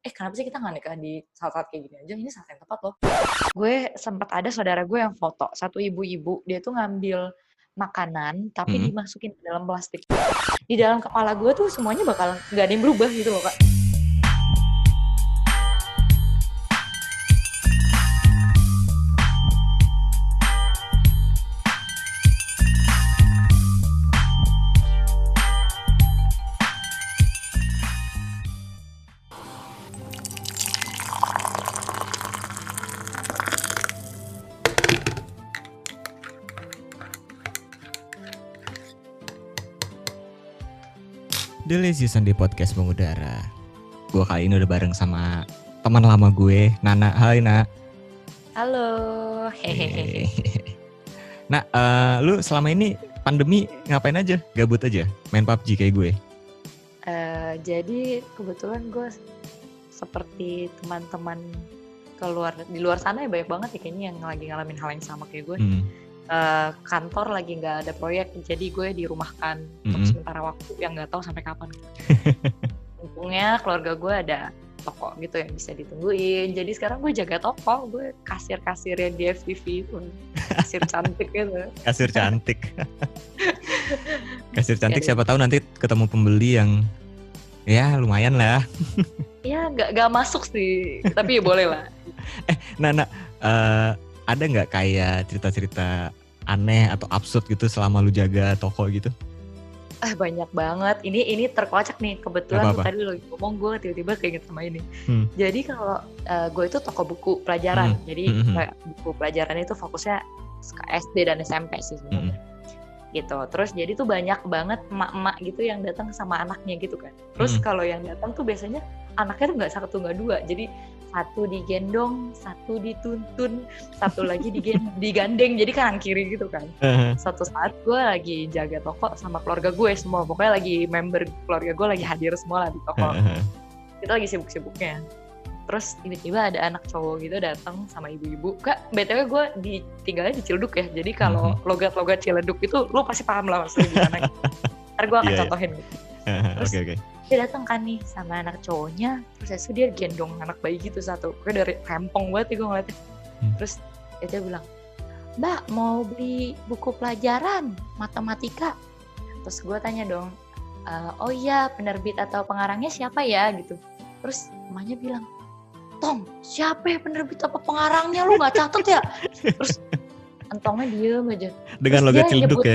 eh kenapa sih kita nggak nikah di saat-saat kayak gini aja? Ini saat yang tepat loh. Gue sempat ada saudara gue yang foto, satu ibu-ibu, dia tuh ngambil makanan tapi Mhm. dimasukin ke dalam plastik. Di dalam kepala gue tuh semuanya bakal nggak ada yang berubah gitu loh kak. The Lazy Sunday Podcast mengudara. Gue kali ini udah bareng sama teman lama gue, Nana. Hai, Nak. Halo, hehehe. Nah, eh, lu selama ini pandemi ngapain aja? Gabut aja? Main PUBG kayak gue? Eh, jadi kebetulan gue seperti teman-teman keluar di luar sana ya banyak banget ya kayaknya yang lagi ngalamin hal yang sama kayak gue. Hmm. Eh, kantor lagi nggak ada proyek, jadi gue dirumahkan untuk Mm-mm. sementara waktu yang nggak tahu sampai kapan. Untungnya keluarga gue ada toko gitu yang bisa ditungguin. Jadi sekarang gue jaga toko, gue kasir-kasirnya di FTV itu, kasir cantik gitu. Kasir cantik. Kasir cantik Jadi- siapa tahu nanti ketemu pembeli yang ya lumayan lah. Ya nggak nggak masuk sih, tapi ya boleh lah. Nah, nah eh, ada nggak kayak cerita-cerita aneh atau absurd gitu selama lu jaga toko gitu? Ah banyak banget. Ini ini terkocak nih. Kebetulan Apa-apa? tadi lo lagi ngomong gue tiba-tiba keinget sama ini. Hmm. Jadi kalau eh, gue itu toko buku pelajaran. Hmm. Jadi Hmm, hmm. kayak buku pelajaran itu fokusnya SD dan SMP sih sebenarnya. Gitu. Terus jadi tuh banyak banget emak-emak gitu yang datang sama anaknya gitu kan. Terus Hmm. kalau yang datang tuh biasanya anaknya tuh nggak satu nggak dua. Jadi satu digendong, satu dituntun, satu lagi digandeng. Jadi kanan kiri gitu kan. Suatu saat gue lagi jaga toko sama keluarga gue semua pokoknya lagi member keluarga gue lagi hadir semua lah di toko. Kita lagi sibuk-sibuknya. Terus tiba-tiba ada anak cowok gitu datang sama ibu-ibu. Kak btw gue di tinggalnya di Ciledug ya? Jadi kalau logat-logat Ciledug itu lu pasti paham lah maksudnya gimana. Ntar gue akan Iya, iya. contohin gitu. Oke oke. dia datang kan nih sama anak cowoknya terus itu dia gendong anak bayi gitu satu. Gue dari rempong banget gue ngeliatnya. Hmm. terus dia bilang mbak mau beli buku pelajaran matematika? Terus gue tanya dong "Eh, oh iya penerbit atau pengarangnya siapa ya? Gitu. Terus emaknya bilang Tong siapa ya penerbit apa pengarangnya? Lu nggak catet ya? Terus entongnya diem aja. Dengan Terus logat ciledug nyebut-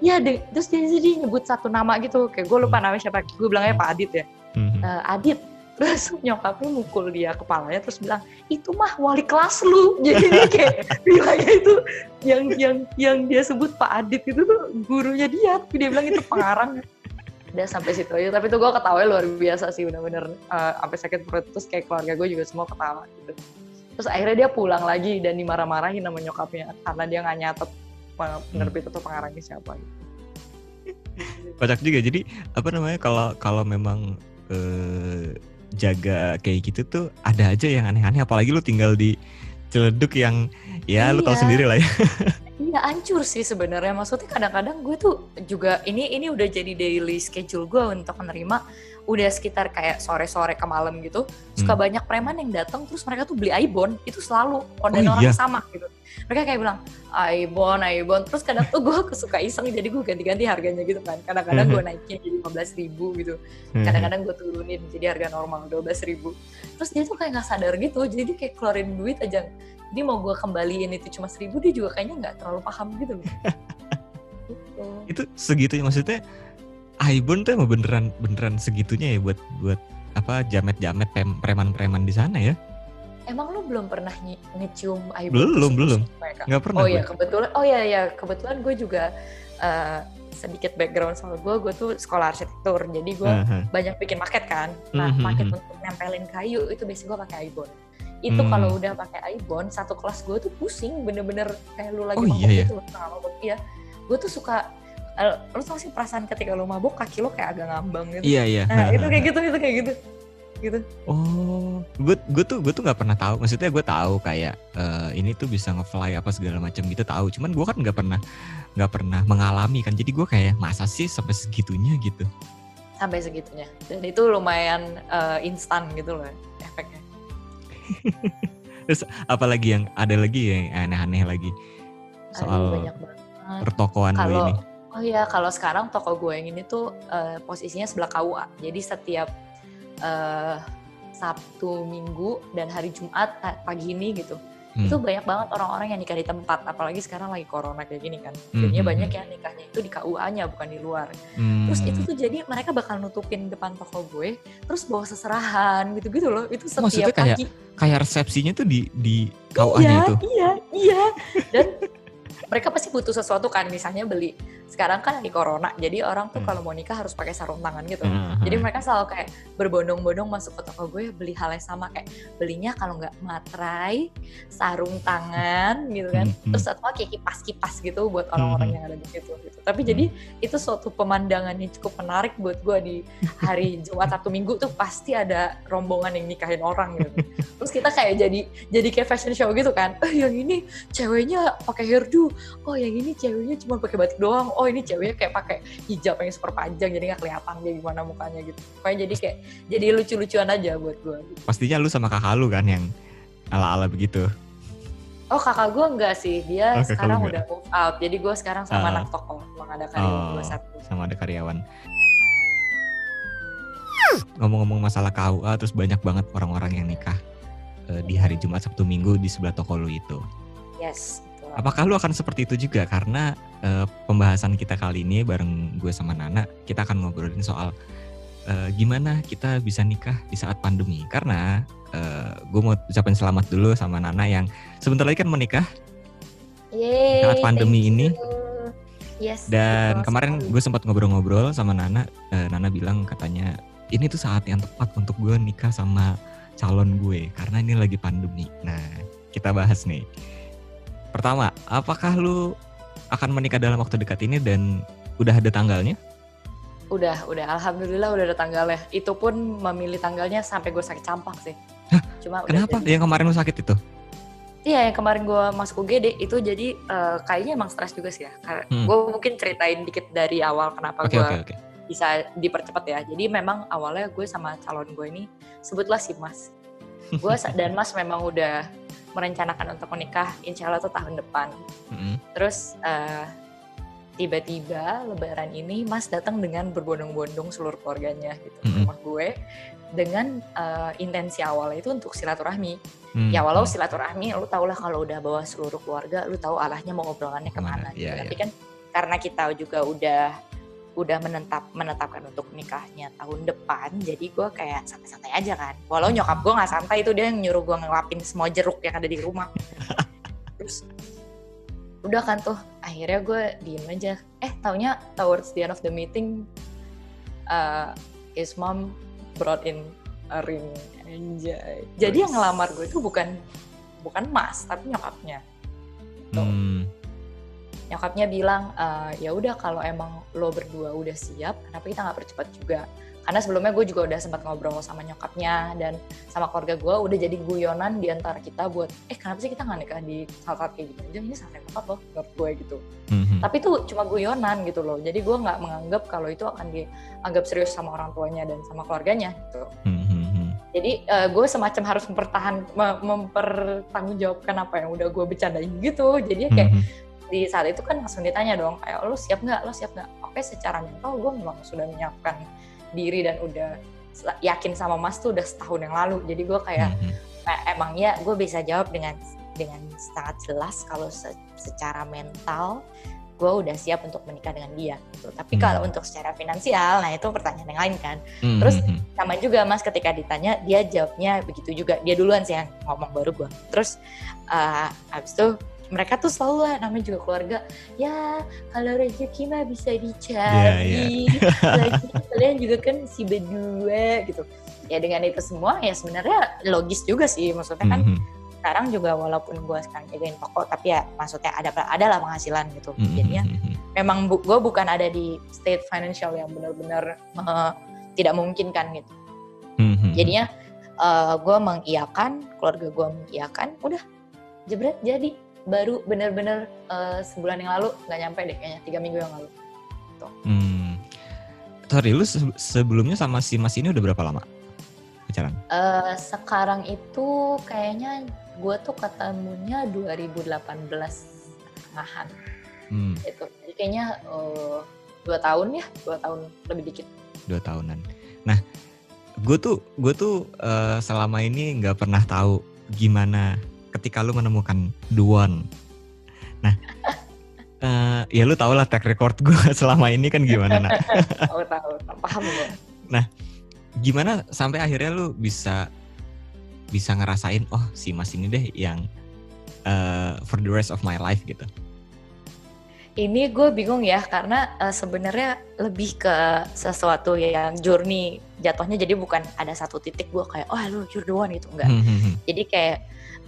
ya. Iya, deh. terus dia jadi nyebut satu nama gitu. Kayak gue lupa namanya siapa. Gue bilangnya Pak Adit ya. Mhm. Eh, Adit. Terus nyokapnya mukul dia kepalanya terus bilang itu mah wali kelas lu. Jadi dia kayak bilangnya itu yang yang yang dia sebut Pak Adit itu tuh gurunya dia. Tapi dia bilang itu pengarang. Udah sampai situ aja. Tapi tuh gue ketawa luar biasa sih bener-bener eh, sampai sakit perut terus kayak keluarga gue juga semua ketawa gitu. Terus akhirnya dia pulang lagi dan dimarah-marahin sama nyokapnya karena dia nggak nyatet pe- penerbit atau pengarangnya siapa. Gitu. Kocak juga. Jadi apa namanya kalau kalau memang eh, jaga kayak gitu tuh ada aja yang aneh-aneh. Apalagi lu tinggal di Ciledug yang ya lu tahu Iya. sendiri lah ya. Iya hancur sih sebenarnya. Maksudnya kadang-kadang gue tuh juga ini ini udah jadi daily schedule gue untuk menerima udah sekitar kayak sore-sore ke malam gitu. Suka Hmm. banyak preman yang datang terus mereka tuh beli Aibon itu selalu order Oh, orang iya? sama gitu. Mereka kayak bilang Aibon, Aibon. Terus kadang tuh gue suka iseng jadi gue ganti-ganti harganya gitu kan. Kadang-kadang gue naikin jadi 15 ribu gitu. Kadang-kadang gue turunin jadi harga normal 12 ribu. Terus dia tuh kayak nggak sadar gitu. Jadi dia kayak keluarin duit aja. Dia mau gue kembaliin itu cuma seribu dia juga kayaknya nggak terlalu paham gitu. loh. gitu. itu segitunya maksudnya Aibon tuh emang beneran beneran segitunya ya buat buat apa jamet-jamet preman-preman di sana ya? Emang lu belum pernah nyi- ngecium Aibon? Belum, belum. Nggak pernah. Oh iya kebetulan. Oh iya iya kebetulan gue juga eh, sedikit background soal gue. Gue tuh sekolah arsitektur. Jadi gue Aha. banyak bikin maket kan. Nah, Mhm, maket mhm. untuk nempelin kayu itu biasanya gue pakai Aibon. Itu Hmm. kalau udah pakai Aibon, satu kelas gue tuh pusing bener-bener kayak lu lagi Oh, mabuk iya ya? gitu. loh, tengah mabuk. Iya. Gue tuh suka eh, lu tau sih perasaan ketika lu mabuk kaki lu kayak agak ngambang gitu. Iya iya. Nah, itu kayak gitu, itu kayak gitu. Gitu. Oh, gue gue tuh gue tuh nggak pernah tahu. Maksudnya gue tahu kayak eh, ini tuh bisa ngefly apa segala macam gitu tahu. Cuman gue kan nggak pernah nggak pernah mengalami kan. Jadi gue kayak masa sih sampai segitunya gitu. sampai segitunya dan itu lumayan uh, instan gitu loh efeknya terus apalagi yang ada lagi yang aneh-aneh lagi soal Aduh, pertokoan kalau, ini oh iya kalau sekarang toko gue yang ini tuh uh, posisinya sebelah KUA jadi setiap uh, Sabtu Minggu dan hari Jumat pagi ini gitu hmm. itu banyak banget orang-orang yang nikah di tempat apalagi sekarang lagi corona kayak gini kan hmm. jadinya hmm. banyak hmm. yang nikahnya itu di KUA-nya bukan di luar hmm. terus itu tuh jadi mereka bakal nutupin depan toko gue terus bawa seserahan gitu-gitu loh itu setiap Maksudnya kayak, pagi kayak resepsinya tuh di di KUA-nya iya, itu iya iya dan mereka pasti butuh sesuatu kan misalnya beli sekarang kan lagi corona jadi orang tuh hmm. kalau mau nikah harus pakai sarung tangan gitu hmm. jadi mereka selalu kayak berbondong-bondong masuk ke toko gue beli hal yang sama kayak belinya kalau nggak materai sarung tangan gitu kan hmm. terus atau kayak kipas-kipas gitu buat orang-orang hmm. yang ada di situ gitu tapi jadi itu suatu pemandangan yang cukup menarik buat gue di hari Jumat Sabtu Minggu tuh pasti ada rombongan yang nikahin orang gitu terus kita kayak jadi jadi kayak fashion show gitu kan eh yang ini ceweknya pakai hairdo oh yang ini ceweknya cuma pakai batik doang oh ini ceweknya kayak pakai hijab yang super panjang jadi nggak kelihatan dia gimana mukanya gitu pokoknya jadi kayak jadi lucu-lucuan aja buat gue gitu. pastinya lu sama kakak lu kan yang ala-ala begitu Oh kakak gue enggak sih, dia oh, sekarang udah move out. Jadi gue sekarang sama uh, anak toko, emang ada karyawan oh, satu. Sama ada karyawan. Ngomong-ngomong masalah KUA, terus banyak banget orang-orang yang nikah uh, di hari Jumat, Sabtu, Minggu di sebelah toko lu itu. Yes. Apakah lu akan seperti itu juga? Karena uh, pembahasan kita kali ini bareng gue sama Nana, kita akan ngobrolin soal uh, gimana kita bisa nikah di saat pandemi. Karena uh, gue mau ucapin selamat dulu sama Nana yang sebentar lagi kan menikah. Yeay, saat pandemi ini. Yes. Dan kemarin gue sempat ngobrol-ngobrol sama Nana. Uh, Nana bilang katanya ini tuh saat yang tepat untuk gue nikah sama calon gue karena ini lagi pandemi. Nah, kita bahas nih Pertama, apakah lu akan menikah dalam waktu dekat ini dan udah ada tanggalnya? Udah, udah. Alhamdulillah udah ada tanggalnya. Itu pun memilih tanggalnya sampai gue sakit campak sih. Hah? Cuma Kenapa? Udah yang kemarin lu sakit itu? Iya, yang kemarin gue masuk UGD itu jadi uh, kayaknya emang stres juga sih ya. Hmm. Gue mungkin ceritain dikit dari awal kenapa okay, gue okay, okay. bisa dipercepat ya. Jadi memang awalnya gue sama calon gue ini sebutlah si Mas. Gue dan Mas memang udah merencanakan untuk menikah insya Allah tuh tahun depan. Mm-hmm. Terus uh, tiba-tiba Lebaran ini Mas datang dengan berbondong-bondong seluruh keluarganya gitu mm-hmm. rumah gue dengan uh, intensi awal itu untuk silaturahmi. Mm-hmm. Ya walau silaturahmi, lu tau lah kalau udah bawa seluruh keluarga, lu tahu arahnya mau ngobrolannya ke mana. ke mana. Gitu. Yeah, Tapi yeah. kan karena kita juga udah udah menetap menetapkan untuk nikahnya tahun depan jadi gue kayak santai-santai aja kan. Walau nyokap gue nggak santai itu dia yang nyuruh gue ngelapin semua jeruk yang ada di rumah. Terus udah kan tuh akhirnya gue diem aja. Eh taunya towards the end of the meeting uh, his mom brought in a ring. Anjay jadi yang ngelamar gue itu bukan bukan mas tapi nyokapnya. Hmm nyokapnya bilang e, ya udah kalau emang lo berdua udah siap kenapa kita nggak percepat juga? Karena sebelumnya gue juga udah sempat ngobrol sama nyokapnya dan sama keluarga gue udah jadi guyonan di antara kita buat eh kenapa sih kita nggak nikah di saat-saat kayak gini? Aja ini santai banget loh menurut gue gitu. Mm-hmm. tapi itu cuma guyonan gitu loh. Jadi gue nggak menganggap kalau itu akan dianggap serius sama orang tuanya dan sama keluarganya gitu. Mm-hmm. jadi uh, gue semacam harus mempertahan mempertanggungjawabkan apa yang udah gue bercandain gitu. Jadi kayak mm-hmm di saat itu kan langsung ditanya dong kayak lo siap nggak lo siap nggak oke secara mental gue memang sudah menyiapkan diri dan udah yakin sama mas tuh udah setahun yang lalu jadi gue kayak mm-hmm. emang ya gue bisa jawab dengan dengan sangat jelas kalau se secara mental gue udah siap untuk menikah dengan dia gitu. Tapi hmm. kalau untuk secara finansial, nah itu pertanyaan yang lain kan. Hmm. Terus sama juga mas ketika ditanya dia jawabnya begitu juga. Dia duluan sih yang ngomong baru gue. Terus uh, abis itu mereka tuh selalu lah namanya juga keluarga ya kalau rezeki mah bisa dicari yeah, yeah. lagi kalian juga kan si berdua gitu ya dengan itu semua ya sebenarnya logis juga sih maksudnya kan mm -hmm. sekarang juga walaupun gue sekarang jagain toko tapi ya maksudnya ada ada lah penghasilan gitu mm -hmm. jadinya memang bu, gue bukan ada di state financial yang benar-benar uh, tidak memungkinkan gitu mm -hmm. jadinya uh, gue mengiyakan keluarga gue mengiyakan udah jebret jadi baru bener-bener uh, sebulan yang lalu nggak nyampe deh kayaknya tiga minggu yang lalu. Tuh. Hmm. sorry lu sebelumnya sama si Mas ini udah berapa lama pacaran? Uh, sekarang itu kayaknya gue tuh ketemunya 2018 tengahan. Hmm. Itu jadi kayaknya uh, dua tahun ya, dua tahun lebih dikit. Dua tahunan. Nah, gue tuh gue tuh uh, selama ini nggak pernah tahu gimana ketika lu menemukan duon. Nah, uh, ya lu tau lah track record gue selama ini kan gimana nak? tahu, paham gue. Nah, gimana sampai akhirnya lu bisa bisa ngerasain oh si mas ini deh yang uh, for the rest of my life gitu ini gue bingung ya karena uh, sebenarnya lebih ke sesuatu yang journey jatuhnya jadi bukan ada satu titik gue kayak oh lu you're the one gitu enggak hmm, hmm, hmm. jadi kayak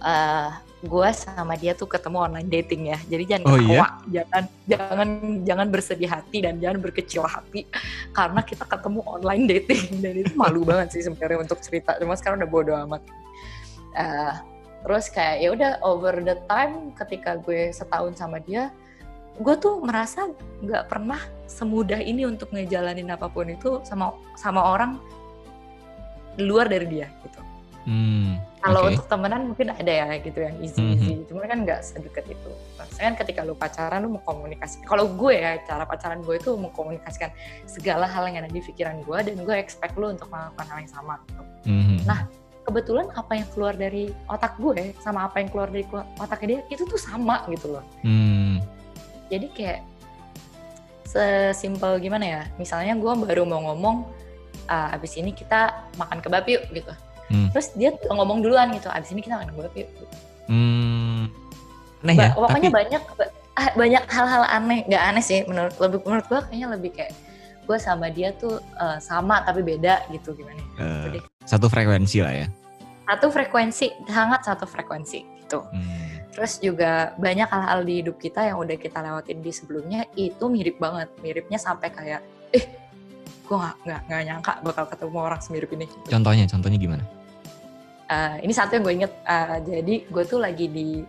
uh, gue sama dia tuh ketemu online dating ya. Jadi jangan oh, ketawa iya? jangan jangan jangan bersedih hati dan jangan berkecil hati karena kita ketemu online dating. Dan itu malu banget sih sebenarnya untuk cerita. Cuma sekarang udah bodo amat. Uh, terus kayak ya udah over the time ketika gue setahun sama dia gue tuh merasa nggak pernah semudah ini untuk ngejalanin apa pun itu sama sama orang luar dari dia gitu. Hmm, Kalau okay. untuk temenan mungkin ada ya gitu yang easy easy, mm -hmm. cuman kan nggak sedekat itu. Maksudnya kan ketika lu pacaran lu mau komunikasi. Kalau gue ya cara pacaran gue itu mengkomunikasikan segala hal yang ada di pikiran gue dan gue expect lu untuk melakukan hal yang sama. Gitu. Mm -hmm. Nah kebetulan apa yang keluar dari otak gue sama apa yang keluar dari otaknya dia itu tuh sama gitu loh. Mm. Jadi kayak sesimpel gimana ya? Misalnya gue baru mau ngomong, uh, abis ini kita makan kebab yuk gitu hmm. terus dia ngomong duluan gitu abis ini kita makan kebab yuk hmm. aneh ya pokoknya tapi... banyak ah, banyak hal-hal aneh nggak aneh sih menurut lebih menurut gue kayaknya lebih kayak gue sama dia tuh uh, sama tapi beda gitu gimana uh, satu frekuensi lah ya satu frekuensi sangat satu frekuensi gitu hmm. terus juga banyak hal-hal di hidup kita yang udah kita lewatin di sebelumnya itu mirip banget miripnya sampai kayak eh gue nggak nggak nyangka bakal ketemu orang semirip ini contohnya contohnya gimana uh, ini satu yang gue inget uh, jadi gue tuh lagi di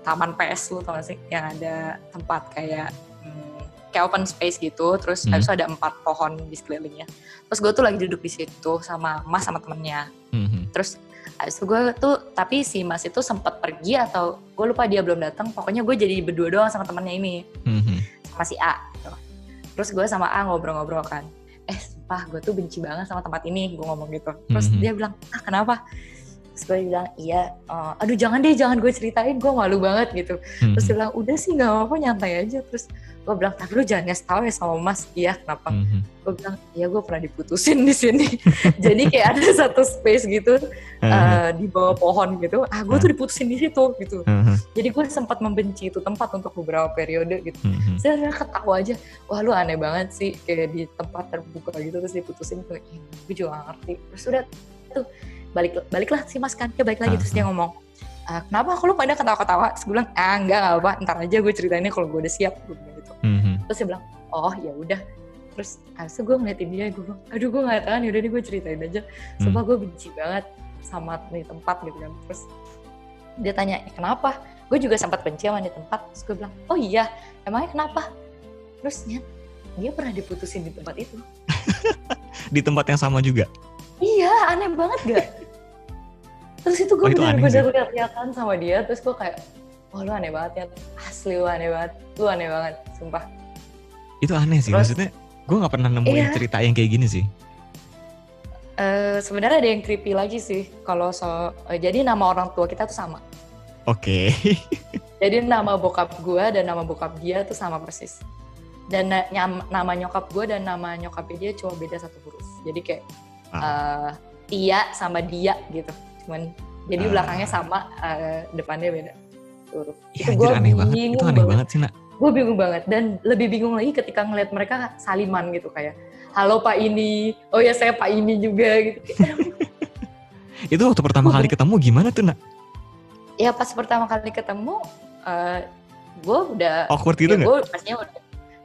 taman PS lu tau gak sih yang ada tempat kayak hmm, kayak open space gitu terus hmm. habis itu ada empat pohon di sekelilingnya terus gue tuh lagi duduk di situ sama mas sama temennya hmm. terus habis itu gue tuh tapi si mas itu sempat pergi atau gue lupa dia belum datang pokoknya gue jadi berdua doang sama temennya ini hmm. sama si A gitu. terus gue sama A ngobrol-ngobrol kan eh sumpah gue tuh benci banget sama tempat ini gue ngomong gitu terus hmm. dia bilang ah kenapa terus gue bilang iya uh, aduh jangan deh jangan gue ceritain gue malu banget gitu. Hmm. terus dia bilang udah sih nggak apa-apa nyantai aja. Terus gue bilang tapi lu jangan ngasih tahu ya sama mas. Iya kenapa? Hmm. gue bilang iya gue pernah diputusin di sini. Jadi kayak ada satu space gitu uh, di bawah pohon gitu. Ah gue tuh diputusin di situ gitu. Jadi gue sempat membenci itu tempat untuk beberapa periode gitu. Hmm. saya ketawa aja. Wah lu aneh banget sih kayak di tempat terbuka gitu terus diputusin gue juga gak ngerti. Terus udah tuh balik baliklah si mas kan dia balik lagi uh, terus dia ngomong ah, kenapa aku lu pada ketawa-ketawa? Terus gue bilang ah enggak enggak apa ntar aja gue ceritainnya kalau gue udah siap gue bilang gitu. Mm-hmm. terus dia bilang oh ya udah. Terus habis itu gue ngeliatin dia gue bilang aduh gue nggak tahan yaudah deh gue ceritain aja. Sebab mm. gue benci banget sama nih tempat gitu kan terus dia tanya kenapa? Gue juga sempat benci sama di tempat terus gue bilang oh iya emangnya kenapa? Terus dia pernah diputusin di tempat itu. Di tempat yang sama juga Iya, aneh banget gak? terus itu gue oh, bener-bener lihat-lihatan sama dia, terus gue kayak, wah lu aneh banget ya, asli lu aneh banget, lu aneh banget, sumpah. Itu aneh sih, terus, maksudnya gue gak pernah nemuin iya. cerita yang kayak gini sih. Uh, sebenarnya ada yang creepy lagi sih, kalau so, uh, jadi nama orang tua kita tuh sama. Oke. Okay. jadi nama bokap gue dan nama bokap dia tuh sama persis. Dan nama nyokap gue dan nama nyokapnya dia cuma beda satu huruf. Jadi kayak uh, Tia sama dia gitu. Cuman jadi uh. belakangnya sama uh, depannya beda. Huruf ya, itu gue aneh banget. itu aneh banget, banget sih nak. Gue bingung banget. Dan lebih bingung lagi ketika ngeliat mereka saliman gitu kayak halo pak ini oh ya saya pak ini juga gitu. Itu waktu pertama kali ketemu gimana tuh nak? Ya pas pertama kali ketemu uh, gue udah awkward gitu ya, gue pastinya udah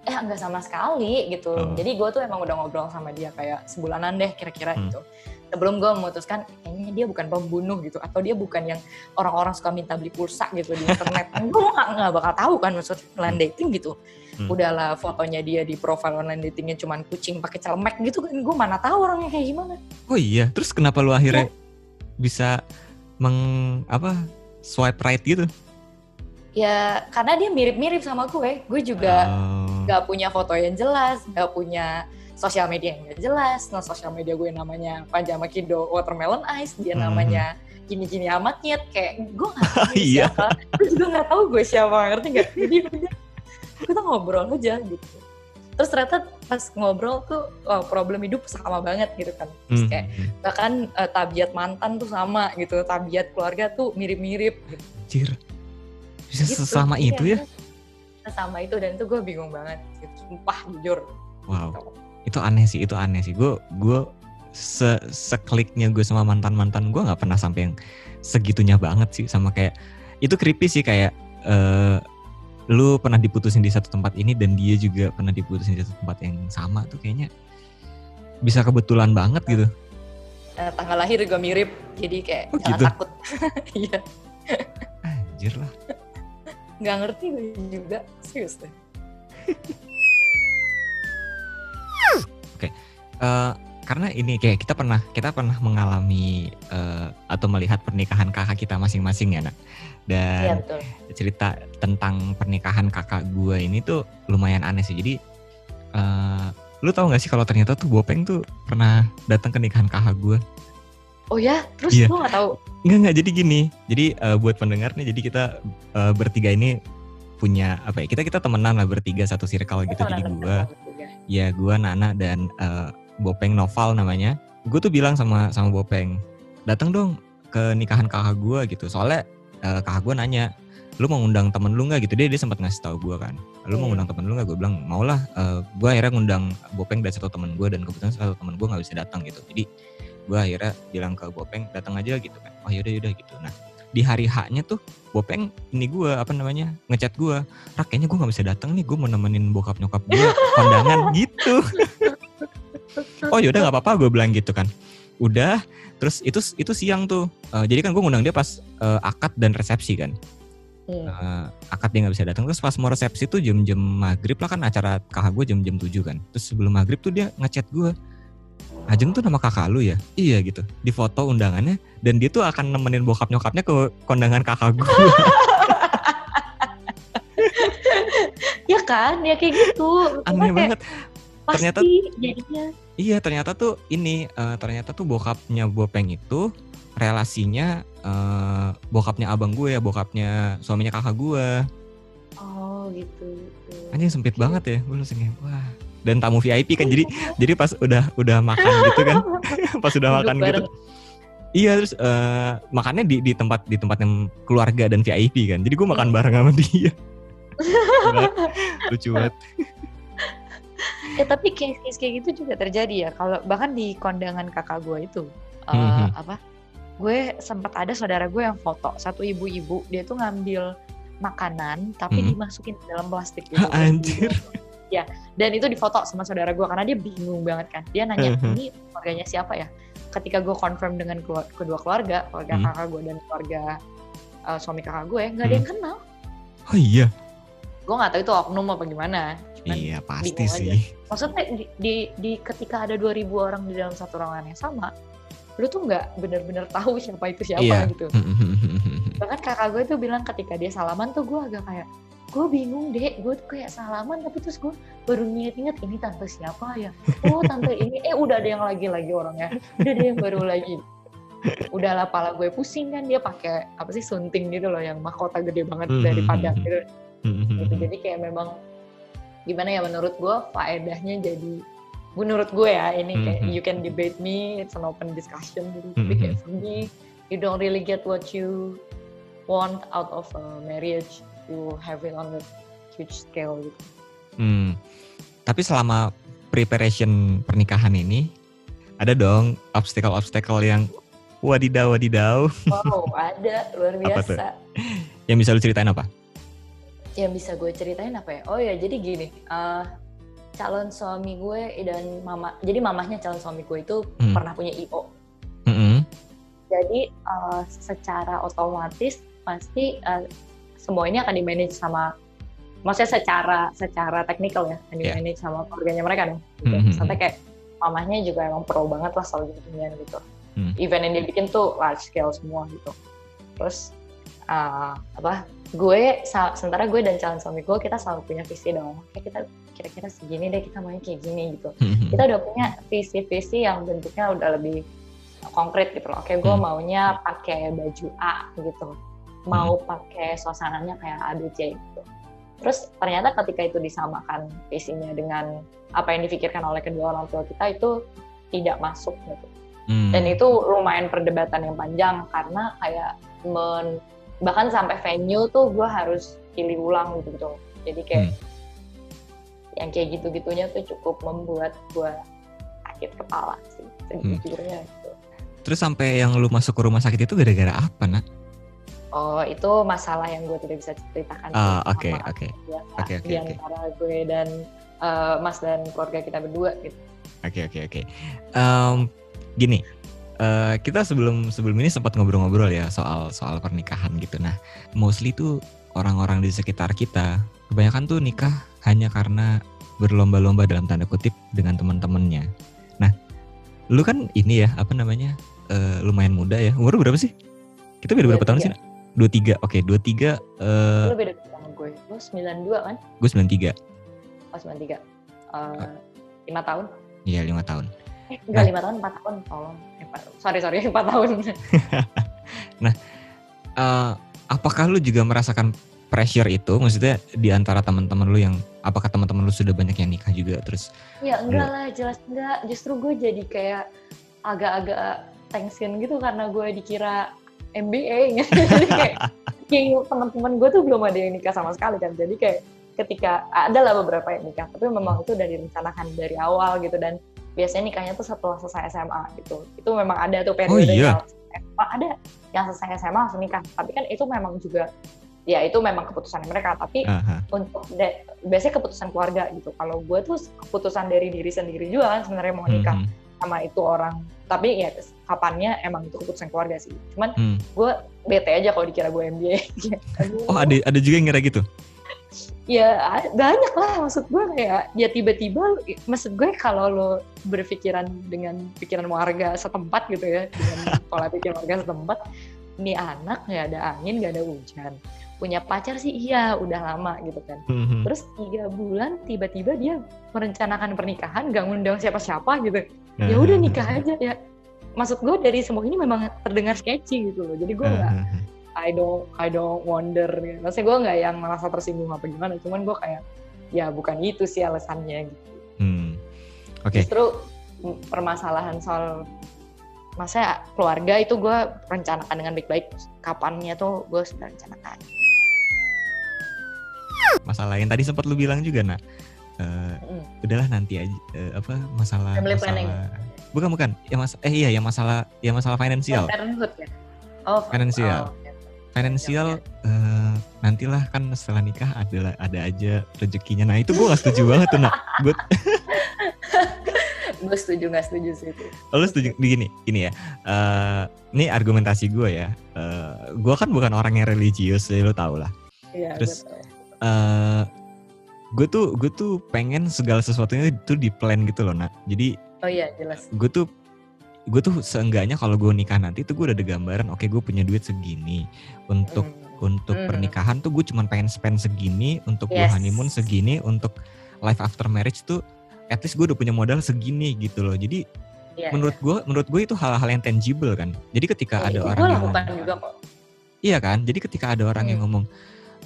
eh enggak sama sekali gitu. Oh. jadi gue tuh emang udah ngobrol sama dia kayak sebulanan deh kira-kira hmm. gitu. Sebelum gue memutuskan kayaknya dia bukan pembunuh gitu. Atau dia bukan yang orang-orang suka minta beli pulsa gitu di internet. Gue nggak nggak bakal tahu kan maksud online dating gitu. Hmm. udahlah fotonya dia di profile online datingnya cuman kucing pakai celemek gitu kan. Gue mana tahu orangnya kayak gimana. Oh iya terus kenapa lu akhirnya ya. bisa meng apa swipe right gitu ya karena dia mirip-mirip sama gue gue juga oh. nggak oh. punya foto yang jelas nggak punya sosial media yang gak jelas nah sosial media gue namanya Pajama Kido Watermelon Ice dia hmm. namanya gini-gini amat nyet kayak gue gak tahu iya. siapa gue juga gak tahu gue siapa ngerti gak jadi kita ngobrol aja gitu terus ternyata pas ngobrol tuh oh, problem hidup sama banget gitu kan terus hmm, kayak hmm. bahkan uh, tabiat mantan tuh sama gitu tabiat keluarga tuh mirip-mirip gitu. Bisa gitu, sesama iya, itu ya? Sesama itu dan itu gue bingung banget. Gitu. sumpah jujur. Wow. Gitu. Itu aneh sih itu aneh sih. Gue gue se sekliknya gue sama mantan mantan gue nggak pernah sampai yang segitunya banget sih. Sama kayak itu creepy sih kayak uh, lu pernah diputusin di satu tempat ini dan dia juga pernah diputusin di satu tempat yang sama tuh kayaknya bisa kebetulan banget gitu. Uh, tanggal lahir juga mirip jadi kayak oh, gitu? takut. Iya. Anjir lah nggak ngerti gue juga serius deh Oke. Okay. Uh, eh, karena ini kayak kita pernah kita pernah mengalami uh, atau melihat pernikahan kakak kita masing-masing ya nak dan ya, betul. cerita tentang pernikahan kakak gue ini tuh lumayan aneh sih jadi uh, lu tau gak sih kalau ternyata tuh Bopeng tuh pernah datang ke nikahan kakak gue oh ya? Terus iya. gue gak tahu? Nggak nggak. Jadi gini jadi uh, buat pendengar nih jadi kita uh, bertiga ini punya apa ya kita kita temenan lah bertiga satu circle gitu. Jadi gue ya gue Nana dan uh, Bopeng Noval namanya. Gue tuh bilang sama sama Bopeng datang dong ke nikahan kakak gue gitu. Soalnya uh, kakak gue nanya lu mau ngundang temen lu nggak? Gitu. Dia dia sempat ngasih tahu gue kan. Lu mau iya. ngundang temen lu nggak? Gue bilang mau lah uh, gue akhirnya ngundang Bopeng dan satu temen gue dan kebetulan satu temen gue nggak bisa datang gitu. Jadi gue akhirnya bilang ke Bopeng datang aja gitu kan. Oh yaudah yaudah gitu. Nah di hari haknya tuh Bopeng ini gue apa namanya ngechat gue rak kayaknya gue nggak bisa datang nih gue mau nemenin bokap nyokap gue kondangan gitu. Oh yaudah nggak apa-apa gue bilang gitu kan. Udah terus itu itu siang tuh. Uh, jadi kan gue ngundang dia pas uh, akad dan resepsi kan. Uh, akad dia nggak bisa datang. Terus pas mau resepsi tuh jam-jam maghrib lah kan acara kakak gue jam-jam tujuh kan. Terus sebelum maghrib tuh dia ngechat gue Ajeng tuh nama kakak lu ya? Iya gitu. Di foto undangannya dan dia tuh akan nemenin bokap nyokapnya ke kondangan kakak gue. ya kan? Ya kayak gitu. Aneh banget. Pasti ternyata jadinya. Iya, ternyata tuh ini uh, ternyata tuh bokapnya Bopeng itu relasinya uh, bokapnya abang gue ya, bokapnya suaminya kakak gue. Oh, gitu. gitu. Anjing sempit banget ya. Gue langsung wah dan tamu VIP kan. Jadi jadi pas udah udah makan gitu kan. Pas udah makan gitu. iya terus uh, makannya di di tempat di tempat yang keluarga dan VIP kan. Jadi gue makan bareng sama dia. Lucu banget. Ya tapi case-case kayak gitu juga terjadi ya. Kalau bahkan di kondangan kakak gue itu uh, hmm. apa gue sempat ada saudara gue yang foto satu ibu-ibu. Dia tuh ngambil makanan tapi hmm. dimasukin dalam plastik gitu anjir ya dan itu difoto sama saudara gue karena dia bingung banget kan dia nanya uh-huh. ini keluarganya siapa ya ketika gue confirm dengan kedua keluarga keluarga hmm. kakak gue dan keluarga uh, suami kakak gue nggak hmm. ada yang kenal oh iya gue nggak tahu itu oknum apa gimana Cuman iya pasti sih aja. maksudnya di, di, di ketika ada 2000 orang di dalam satu ruangan yang sama lu tuh nggak bener-bener tahu siapa itu siapa iya. gitu bahkan kakak gue tuh bilang ketika dia salaman tuh gue agak kayak gue bingung deh gue tuh kayak salaman tapi terus gue baru inget-inget ini tante siapa ya? Oh tante ini. Eh udah ada yang lagi lagi orangnya. Udah ada yang baru lagi. Udah lah pala gue pusing kan dia pakai apa sih sunting gitu loh yang mahkota gede banget hmm, dari hmm, Padang hmm, gitu. gitu. jadi kayak memang gimana ya menurut gue faedahnya jadi menurut gue ya ini kayak you can debate me it's an open discussion gitu. Tapi kayak for me you don't really get what you want out of a marriage you have it on a huge scale gitu. Hmm. Tapi selama preparation pernikahan ini ada dong obstacle-obstacle yang wadidaw wadidaw. Wow, ada luar biasa. Yang bisa lu ceritain apa? Yang bisa gue ceritain apa ya? Oh ya, jadi gini, uh, calon suami gue dan mama, jadi mamahnya calon suami gue itu hmm. pernah punya IO. jadi uh, secara otomatis pasti uh, semua ini akan di manage sama maksudnya secara secara teknikal ya akan di iya. manage yeah. sama keluarganya mereka nih gitu. mm-hmm. sampai kayak mamahnya juga emang pro banget lah soal ginian gitu mm. event yang dia bikin tuh large scale semua gitu terus uh, apa gue sementara gue dan calon suami gue kita selalu punya visi dong kayak kita kira-kira segini deh kita main kayak gini gitu mm-hmm. kita udah punya visi-visi yang bentuknya udah lebih konkret gitu loh. Oke, gue mm. maunya pakai baju A gitu mau hmm. pakai suasananya kayak ABC gitu. Terus ternyata ketika itu disamakan visinya dengan apa yang difikirkan oleh kedua orang tua kita itu tidak masuk gitu. Hmm. Dan itu lumayan perdebatan yang panjang karena kayak men, bahkan sampai venue tuh gue harus pilih ulang gitu gitu. Jadi kayak hmm. yang kayak gitu-gitunya tuh cukup membuat gue sakit kepala sih sejujurnya hmm. gitu. Terus sampai yang lu masuk ke rumah sakit itu gara-gara apa, nak? Oh, itu masalah yang gue tidak bisa ceritakan. Ah, oke, oke. Oke, oke. Di antara gue dan uh, Mas dan keluarga kita berdua gitu. Oke, okay, oke, okay, oke. Okay. Um, gini, uh, kita sebelum sebelum ini sempat ngobrol-ngobrol ya soal soal pernikahan gitu. Nah, mostly tuh orang-orang di sekitar kita kebanyakan tuh nikah hanya karena berlomba-lomba dalam tanda kutip dengan teman-temannya. Nah, lu kan ini ya apa namanya uh, lumayan muda ya. Umur berapa sih? Kita beda berapa tahun sih? Dua tiga oke dua tiga uh, lu beda sama gue. Lu sembilan dua kan? gue sembilan tiga. Oh sembilan tiga. Eh, lima tahun. Iya lima tahun. Eh enggak nah. lima tahun empat tahun. Tolong eh, sorry sorry empat tahun. Nah uh, apakah lu juga merasakan pressure itu? Maksudnya di antara teman-teman lu yang apakah teman-teman lu sudah banyak yang nikah juga? Terus ya enggak lah jelas enggak. Justru gue jadi kayak agak-agak tension gitu karena gue dikira MBA gitu. jadi kayak teman-teman gue tuh belum ada yang nikah sama sekali kan. Jadi kayak ketika ada lah beberapa yang nikah tapi memang itu udah direncanakan dari awal gitu. Dan biasanya nikahnya tuh setelah selesai SMA gitu. Itu memang ada tuh periode oh, iya? SMA ada yang selesai SMA langsung nikah. Tapi kan itu memang juga ya itu memang keputusan mereka. Tapi uh-huh. untuk de, biasanya keputusan keluarga gitu. Kalau gue tuh keputusan dari diri sendiri juga kan sebenarnya mau nikah uh-huh sama itu orang. Tapi ya kapannya emang itu keputusan keluarga sih. Cuman hmm. gue bete aja kalau dikira gue MBA oh ada ada juga yang ngira gitu? Ya banyak lah maksud gue kayak ya tiba-tiba maksud gue kalau lo berpikiran dengan pikiran warga setempat gitu ya dengan pola pikir warga setempat ini anak nggak ada angin nggak ada hujan. Punya pacar sih iya udah lama gitu kan. Mm-hmm. terus tiga bulan tiba-tiba dia merencanakan pernikahan gak ngundang siapa-siapa gitu. Ya udah nikah aja ya maksud gue dari semua ini memang terdengar sketchy gitu loh jadi gue nggak mm-hmm. I don't I don't wonder gitu. maksudnya gue nggak yang merasa tersinggung apa gimana cuman gue kayak ya bukan itu sih alasannya gitu mm. okay. justru permasalahan soal masa keluarga itu gue rencanakan dengan baik-baik kapannya tuh gue sudah rencanakan masalah yang tadi sempat lu bilang juga nak uh, mm. udahlah nanti aja uh, apa masalah Family masalah planning. Bukan bukan. Ya mas eh iya ya masalah ya masalah finansial. Oh, ya? Oh finansial. oh, okay. finansial uh, nantilah kan setelah nikah ada ada aja rezekinya. Nah itu gue gak setuju banget tuh nak. Gue gue setuju gak setuju sih itu. Oh, lu setuju? Begini ini ya. Uh, ini argumentasi gue ya. Uh, gue kan bukan orang yang religius ya lo tau lah. Iya, terus uh, gue tuh gue tuh pengen segala sesuatunya itu di plan gitu loh nak. Jadi oh iya jelas gue tuh gue tuh seenggaknya kalau gue nikah nanti tuh gue udah ada gambaran oke okay, gue punya duit segini untuk mm. untuk mm. pernikahan tuh gue cuma pengen spend segini untuk yes. gue honeymoon segini untuk life after marriage tuh at least gue udah punya modal segini gitu loh jadi yeah, menurut yeah. gue menurut gue itu hal-hal yang tangible kan jadi ketika oh, ada orang yang ngomong, juga kok. iya kan jadi ketika ada orang mm. yang ngomong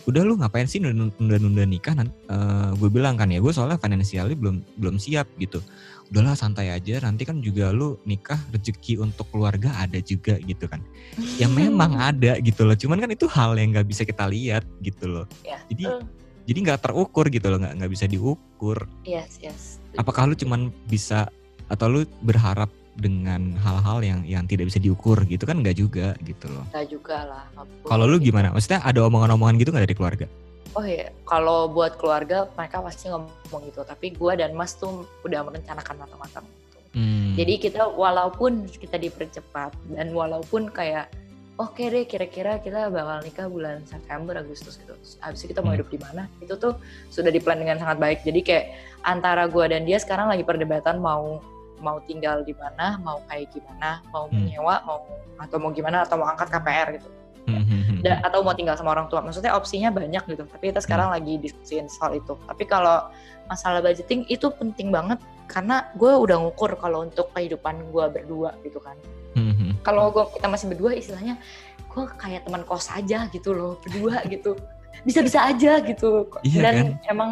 udah lu ngapain sih nunda-nunda nikah uh, eh, gue bilang kan ya gue soalnya finansialnya belum belum siap gitu udahlah santai aja nanti kan juga lu nikah rezeki untuk keluarga ada juga gitu kan yang memang ada gitu loh cuman kan itu hal yang nggak bisa kita lihat gitu loh ya. jadi uh. jadi nggak terukur gitu loh nggak nggak bisa diukur yes yes apakah lu cuman bisa atau lu berharap dengan hal-hal yang yang tidak bisa diukur gitu kan nggak juga gitu loh. Nggak juga lah. Kalau lu gimana? Maksudnya ada omongan-omongan gitu nggak dari keluarga? Oh iya, kalau buat keluarga mereka pasti ngomong gitu. Tapi gue dan Mas tuh udah merencanakan matang-matang. Gitu. Hmm. Jadi kita walaupun kita dipercepat dan walaupun kayak oke okay deh kira-kira kita bakal nikah bulan September Agustus gitu. Habis itu kita mau hmm. hidup di mana? Itu tuh sudah diplan dengan sangat baik. Jadi kayak antara gue dan dia sekarang lagi perdebatan mau mau tinggal di mana, mau kayak gimana, mau hmm. menyewa, mau atau mau gimana atau mau angkat KPR gitu. Hmm, hmm, da, atau mau tinggal sama orang tua. Maksudnya opsinya banyak gitu. Tapi kita sekarang lagi diskusiin soal itu. Tapi kalau masalah budgeting itu penting banget karena gue udah ngukur kalau untuk kehidupan gue berdua gitu kan Mm-hmm. Kalau gue kita masih berdua istilahnya gue kayak teman kos aja gitu loh berdua gitu bisa-bisa aja gitu iya, dan kan? emang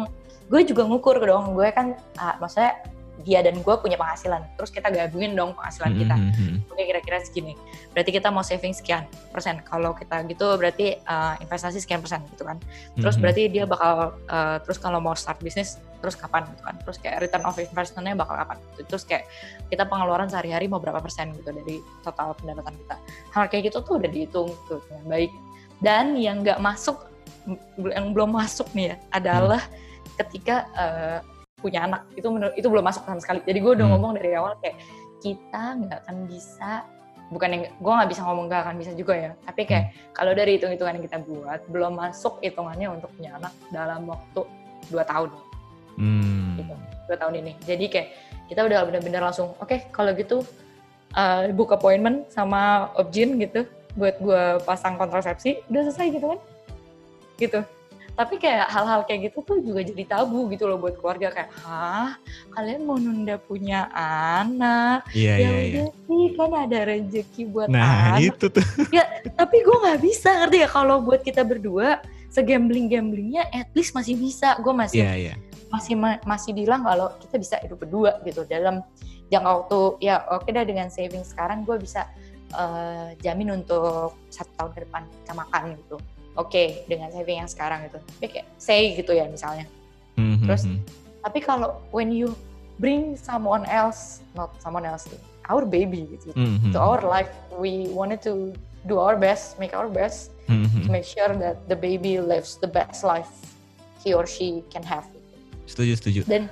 gue juga ngukur dong gue kan uh, maksudnya dia dan gue punya penghasilan terus kita gabungin dong penghasilan kita mm-hmm. oke kira-kira segini berarti kita mau saving sekian persen kalau kita gitu berarti uh, investasi sekian persen gitu kan terus mm-hmm. berarti dia bakal uh, terus kalau mau start bisnis terus kapan gitu kan terus kayak return of investmentnya bakal kapan gitu. terus kayak kita pengeluaran sehari-hari mau berapa persen gitu dari total pendapatan kita hal kayak gitu tuh udah dihitung tuh dengan baik dan yang nggak masuk yang belum masuk nih ya adalah hmm. ketika uh, punya anak. Itu menurut itu belum masuk sama sekali. Jadi gue udah hmm. ngomong dari awal kayak kita nggak akan bisa bukan yang gue nggak bisa ngomong gak akan bisa juga ya. Tapi kayak hmm. kalau dari hitung-hitungan yang kita buat belum masuk hitungannya untuk punya anak dalam waktu dua tahun. Hmm. gitu. Dua tahun ini. Jadi kayak kita udah benar-benar langsung oke okay, kalau gitu uh, book appointment sama Objin gitu buat gue pasang kontrasepsi udah selesai gitu kan? Gitu tapi kayak hal-hal kayak gitu tuh juga jadi tabu gitu loh buat keluarga kayak ah kalian mau nunda punya anak iya, ya iya, iya. sih kan ada rezeki buat nah anak. itu tuh ya tapi gue nggak bisa ngerti ya kalau buat kita berdua segambling gamblingnya at least masih bisa gue masih yeah, yeah. masih masih bilang kalau kita bisa hidup berdua gitu dalam jangka waktu ya oke dah dengan saving sekarang gue bisa uh, jamin untuk satu tahun ke depan kita makan gitu oke okay, dengan saving yang sekarang gitu. Tapi kayak say gitu ya misalnya. Mm-hmm. terus hmm. tapi kalau when you bring someone else not someone else our baby gitu. Mm-hmm. to our life we wanted to do our best make our best mm-hmm. to make sure that the baby lives the best life he or she can have. Setuju setuju. Dan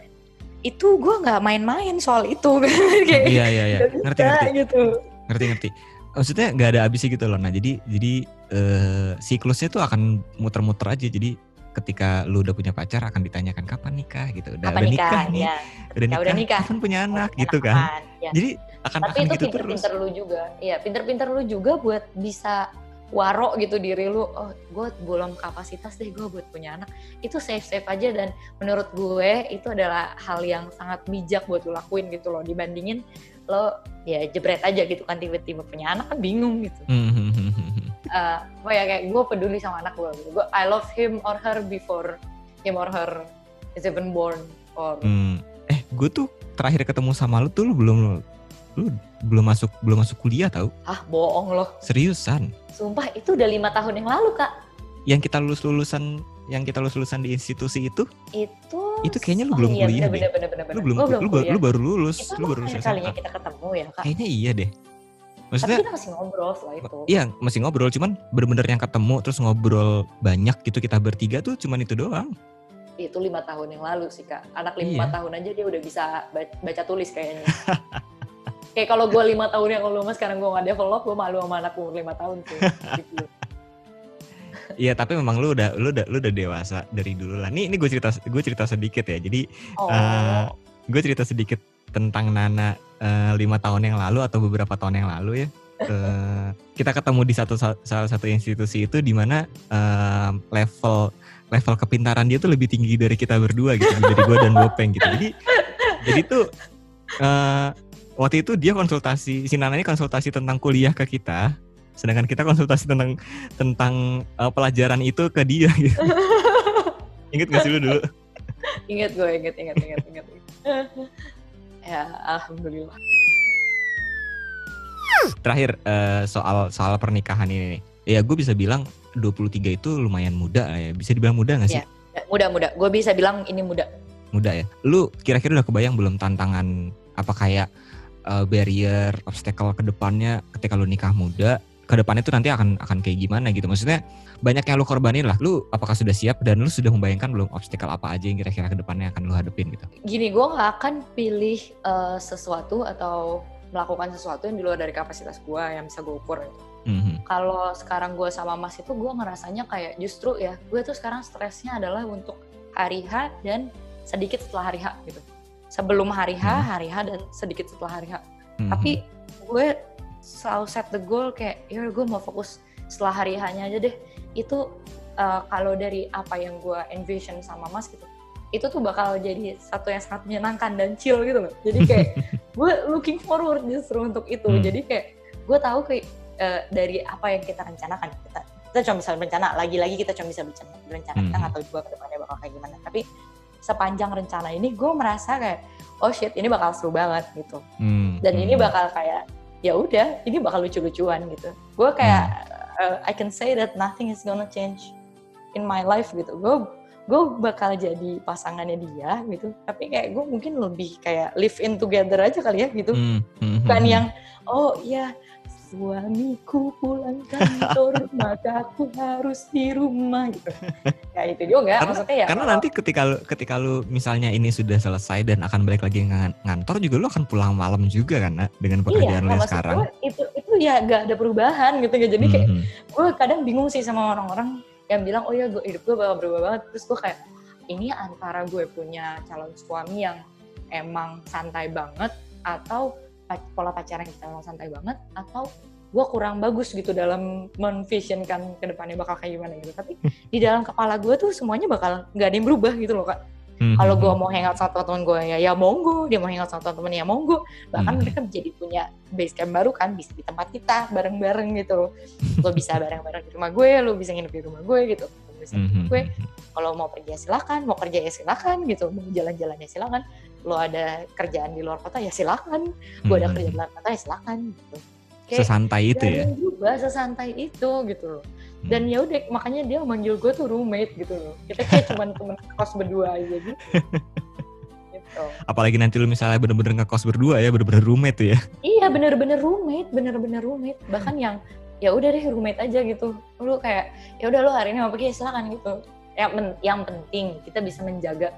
itu gue nggak main-main soal itu. Kayak iya iya iya. ngerti ngerti. gitu. Ngerti ngerti. Maksudnya nggak ada habisnya gitu loh. Nah jadi jadi uh, siklusnya tuh akan muter-muter aja. Jadi ketika lu udah punya pacar akan ditanyakan kapan nikah? gitu. Udah, kapan udah nikah, nikah nih. Ya. udah nikah, udah nikah? Kapan punya anak? oh, gitu kan. ya. jadi akan tapi akan itu gitu pinter-pinter lu juga. Iya pinter-pinter lu juga buat bisa warok gitu diri lu. Oh gue belum kapasitas deh gue buat punya anak. Itu safe safe aja dan menurut gue itu adalah hal yang sangat bijak buat lu lakuin gitu loh. Dibandingin lo ya jebret aja gitu kan tiba-tiba punya anak kan bingung gitu uh, oh ya kayak gue peduli sama anak gue gitu gue I love him or her before him or her is even born or hmm. eh gue tuh terakhir ketemu sama lu tuh lu belum lu belum masuk belum masuk kuliah tau? Ah bohong loh. Seriusan? Sumpah itu udah lima tahun yang lalu kak. Yang kita lulus lulusan yang kita lulus lulusan di institusi itu? Itu. Itu kayaknya lu belum iya, kuliah bener, bener, bener, Lu belum, oh, belum lu, kuliah. lu baru lulus. Itu lu baru lulus kalinya kita ketemu ya kak. Kayaknya iya deh. Maksudnya, Tapi kita masih ngobrol setelah itu. Iya, masih ngobrol. Cuman bener-bener yang ketemu terus ngobrol banyak gitu kita bertiga tuh cuman itu doang. Itu lima tahun yang lalu sih kak. Anak lima iya. tahun aja dia udah bisa baca tulis kayaknya. kayak kalau gue lima tahun yang lalu mas sekarang gue gak develop gue malu sama anak umur lima tahun tuh gitu. Iya tapi memang lu udah lu udah lu udah dewasa dari dulu lah. Nih ini gue cerita gue cerita sedikit ya. Jadi oh. uh, gue cerita sedikit tentang Nana uh, lima tahun yang lalu atau beberapa tahun yang lalu ya. Uh, kita ketemu di satu salah satu institusi itu di mana uh, level level kepintaran dia tuh lebih tinggi dari kita berdua gitu dari gue dan Bopeng gitu. Jadi jadi tuh uh, waktu itu dia konsultasi si Nana ini konsultasi tentang kuliah ke kita sedangkan kita konsultasi tentang tentang uh, pelajaran itu ke dia gitu inget gak sih lu dulu inget gue inget inget inget inget ya alhamdulillah. Terakhir uh, soal soal pernikahan ini nih. Ya gue bisa bilang 23 itu lumayan muda ya bisa dibilang muda gak sih? Ya, muda muda. Gue bisa bilang ini muda. Muda ya? Lu kira-kira udah kebayang belum tantangan apa kayak uh, barrier obstacle ke depannya ketika lu nikah muda ke depan itu nanti akan akan kayak gimana gitu. Maksudnya banyak yang lu korbanin lah. Lu apakah sudah siap dan lu sudah membayangkan belum obstacle apa aja yang kira-kira ke depannya akan lu hadepin gitu? Gini, gue nggak akan pilih uh, sesuatu atau melakukan sesuatu yang di luar dari kapasitas gue yang bisa gue ukur gitu. Mm-hmm. Kalau sekarang gue sama Mas itu gue ngerasanya kayak justru ya gue tuh sekarang stresnya adalah untuk hari H dan sedikit setelah hari H gitu. Sebelum hari H, mm-hmm. hari H dan sedikit setelah hari H. Mm-hmm. Tapi gue selalu set the goal kayak ya gue mau fokus setelah hari hanya aja deh itu uh, kalau dari apa yang gue envision sama mas gitu itu tuh bakal jadi satu yang sangat menyenangkan dan chill gitu loh jadi kayak gue looking forward justru untuk itu hmm. jadi kayak gue tahu kayak uh, dari apa yang kita rencanakan kita kita cuma bisa berencana lagi-lagi kita cuma bisa berencana hmm. kita nggak tahu juga ke depannya bakal kayak gimana tapi sepanjang rencana ini gue merasa kayak oh shit ini bakal seru banget gitu hmm. dan ini hmm. bakal kayak ya udah ini bakal lucu-lucuan gitu gue kayak uh, I can say that nothing is gonna change in my life gitu gue gue bakal jadi pasangannya dia gitu tapi kayak gue mungkin lebih kayak live in together aja kali ya gitu hmm. Hmm. bukan hmm. yang oh iya suamiku pulang kantor maka aku harus di rumah. Gitu. Ya itu juga karena, maksudnya ya karena kalau, nanti ketika lu ketika lu misalnya ini sudah selesai dan akan balik lagi ng ngantor juga lu akan pulang malam juga kan dengan iya, pekerjaan iya, lu sekarang? gue, itu itu ya gak ada perubahan gitu ya jadi kayak mm -hmm. gue kadang bingung sih sama orang-orang yang bilang oh ya gue hidup gue bakal berubah banget. Terus gue kayak ini antara gue punya calon suami yang emang santai banget atau pola pacaran kita memang santai banget atau gue kurang bagus gitu dalam menvisionkan ke depannya bakal kayak gimana gitu. Tapi di dalam kepala gue tuh semuanya bakal nggak ada yang berubah gitu loh kak. Hmm. kalau gue mau hangout sama teman-teman gue ya ya monggo. Dia mau hangout sama teman-teman ya monggo. Bahkan hmm. mereka jadi punya base camp baru kan bisa di tempat kita bareng-bareng gitu loh. Lo bisa bareng-bareng di rumah gue lo bisa nginep di rumah gue gitu. Bisa hmm. gue. Kalau mau pergi ya silakan mau kerja ya silakan gitu mau jalan-jalan ya silakan lo ada kerjaan di luar kota ya silakan gue ada kerjaan di luar kota ya silakan gitu Kayak sesantai itu ya juga sesantai itu gitu loh hmm. dan ya udah makanya dia manggil gue tuh roommate gitu loh kita kayak cuma temen kos berdua aja gitu gitu. Apalagi nanti lu misalnya bener-bener ngekos berdua ya, bener-bener roommate tuh ya. Iya, bener-bener roommate, bener-bener roommate. Bahkan yang ya udah deh roommate aja gitu. Lu kayak ya udah lu hari ini mau pergi silakan gitu. Yang yang penting kita bisa menjaga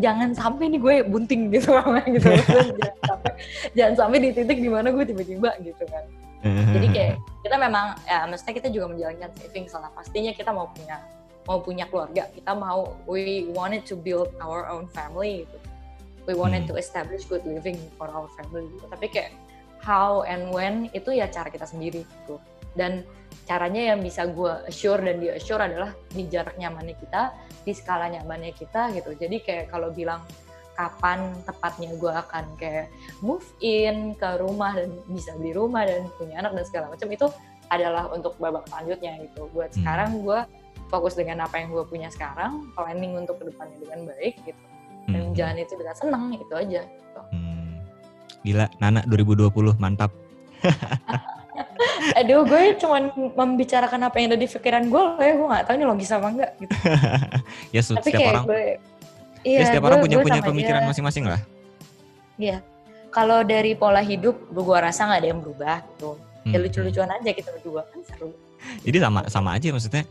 jangan sampai nih gue bunting gitu sama gitu. Jangan sampai jangan sampai di titik di mana gue tiba-tiba gitu kan. Jadi kayak kita memang ya mestinya kita juga menjalankan saving salah pastinya kita mau punya mau punya keluarga. Kita mau we wanted to build our own family gitu. We wanted hmm. to establish good living for our family gitu. Tapi kayak how and when itu ya cara kita sendiri gitu. Dan caranya yang bisa gue assure dan dia assure adalah di jarak nyamannya kita di skala nyamannya kita gitu jadi kayak kalau bilang kapan tepatnya gue akan kayak move in ke rumah dan bisa beli rumah dan punya anak dan segala macam itu adalah untuk babak selanjutnya gitu buat hmm. sekarang gue fokus dengan apa yang gue punya sekarang planning untuk ke depannya dengan baik gitu dan hmm. jalan itu dengan senang itu aja gitu. hmm. gila Nana 2020 mantap Aduh, gue cuma membicarakan apa yang ada di pikiran gue, ya gue gak tahu ini logis apa enggak gitu. ya, Tapi setiap orang, gue, iya, ya, setiap gue, orang punya punya pemikiran masing-masing lah. Iya, kalau dari pola hidup, gue rasa gak ada yang berubah gitu. Ya hmm. lucu-lucuan aja kita berdua kan seru. Jadi sama sama aja maksudnya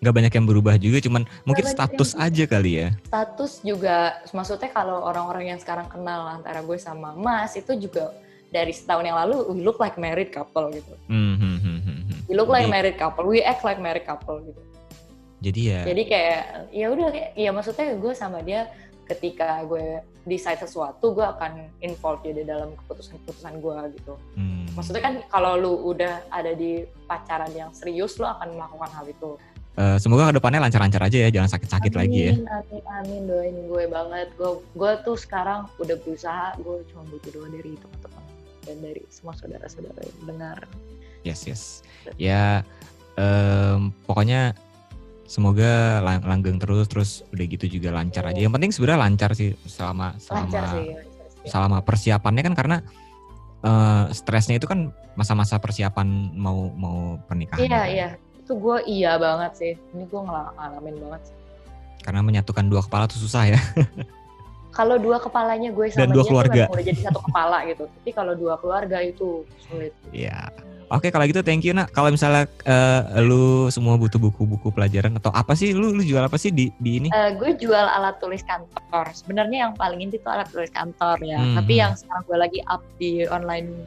nggak banyak yang berubah juga cuman gak mungkin status aja kali ya status juga maksudnya kalau orang-orang yang sekarang kenal antara gue sama Mas itu juga dari setahun yang lalu we look like married couple gitu. Mm -hmm. We look like jadi, married couple, we act like married couple gitu. Jadi ya. Jadi kayak ya udah ya maksudnya gue sama dia ketika gue decide sesuatu gue akan involve dia di dalam keputusan-keputusan gue gitu. Hmm. Maksudnya kan kalau lu udah ada di pacaran yang serius lu akan melakukan hal itu. Uh, semoga ke depannya lancar-lancar aja ya, jangan sakit-sakit lagi ya. Amin, amin, doain gue banget. Gue, gue tuh sekarang udah berusaha, gue cuma butuh doa dari teman-teman dan dari semua saudara-saudara yang dengar. Yes yes. Ya um, pokoknya semoga lang langgeng terus terus udah gitu juga lancar aja. Yang penting sebenarnya lancar sih selama selama lancar sih, selama persiapannya kan karena uh, stresnya itu kan masa-masa persiapan mau mau pernikahan. Iya kan? iya. Itu gue iya banget sih. Ini gue ngalamin banget sih. Karena menyatukan dua kepala tuh susah ya. kalau dua kepalanya gue sama Dan dua dia keluarga. udah jadi satu kepala gitu. Tapi kalau dua keluarga itu sulit. Iya. Oke kalau gitu thank you nak. Kalau misalnya uh, lu semua butuh buku-buku pelajaran atau apa sih lu lu jual apa sih di di ini? Uh, gue jual alat tulis kantor. Sebenarnya yang paling inti itu alat tulis kantor ya. Hmm. Tapi hmm. yang sekarang gue lagi up di online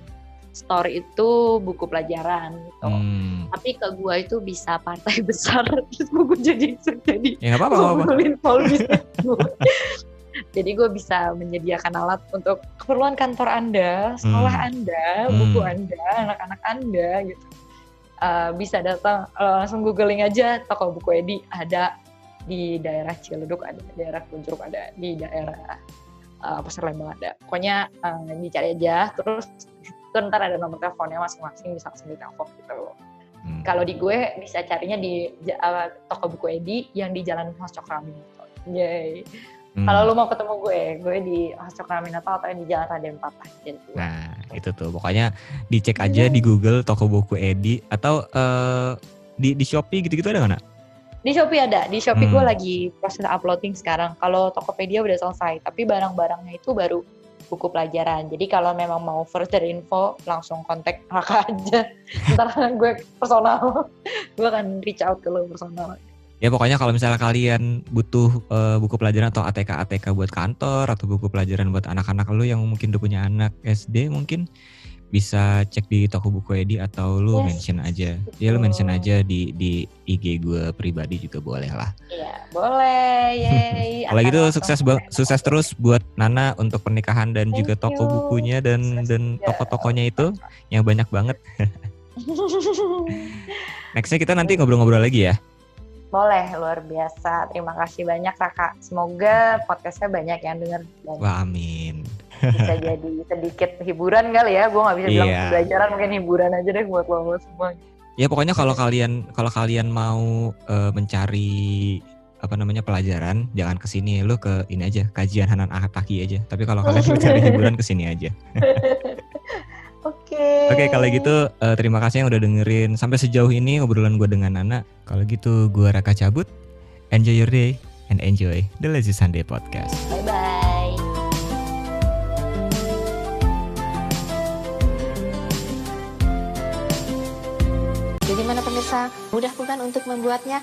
store itu buku pelajaran gitu. Hmm. Tapi ke gue itu bisa partai besar terus buku jadi jadi. Ya apa-apa. Jadi gue bisa menyediakan alat untuk keperluan kantor Anda, sekolah hmm. Anda, buku hmm. Anda, anak-anak Anda gitu. Uh, bisa datang uh, langsung googling aja toko buku Edi ada di daerah Ciledug ada, daerah Kunjuruk ada, di daerah uh, Pasar Lembang ada. Pokoknya uh, dicari aja terus itu ntar ada nomor teleponnya masing-masing bisa langsung ditelepon gitu. Hmm. Kalau di gue bisa carinya di uh, toko buku Edi yang di Jalan Mas Cokrami. Yay. Hmm. Kalau lu mau ketemu gue, gue di Hasok Raminato atau di Jalan Raden Patah. Nah, itu tuh. Pokoknya dicek aja di Google toko buku Edi atau uh, di di Shopee gitu-gitu ada nggak? Di Shopee ada. Di Shopee hmm. gue lagi proses uploading sekarang. Kalau Tokopedia udah selesai, tapi barang-barangnya itu baru buku pelajaran. Jadi kalau memang mau further info, langsung kontak Raka aja. Ntar gue personal. gue akan reach out ke lo personal ya pokoknya kalau misalnya kalian butuh uh, buku pelajaran atau ATK ATK buat kantor atau buku pelajaran buat anak-anak lu yang mungkin udah punya anak SD mungkin bisa cek di toko buku Edi atau lu yes. mention aja. Ya lu mention aja di di IG gue pribadi juga boleh lah. Iya, boleh. Yeay. Kalau gitu sukses sukses terus buat Nana untuk pernikahan dan Thank juga toko you. bukunya dan dan toko-tokonya itu yang banyak banget. Nextnya kita nanti ngobrol-ngobrol lagi ya. Boleh, luar biasa. Terima kasih banyak Kakak. Semoga podcastnya banyak yang denger. Wah, amin. Bisa jadi sedikit hiburan kali ya. Gue gak bisa bilang yeah. pelajaran, mungkin hiburan aja deh buat lo semua. Ya pokoknya kalau kalian kalau kalian mau uh, mencari apa namanya pelajaran, jangan ke sini lu ke ini aja kajian Hanan Ataki aja. Tapi kalau kalian mencari hiburan ke sini aja. Oke. Okay. Oke, okay, kalau gitu uh, terima kasih yang udah dengerin sampai sejauh ini obrolan gue dengan Nana. Kalau gitu gue Raka cabut. Enjoy your day and enjoy the Lazy Sunday podcast. Bye bye. Jadi mana pemirsa? Mudah bukan untuk membuatnya?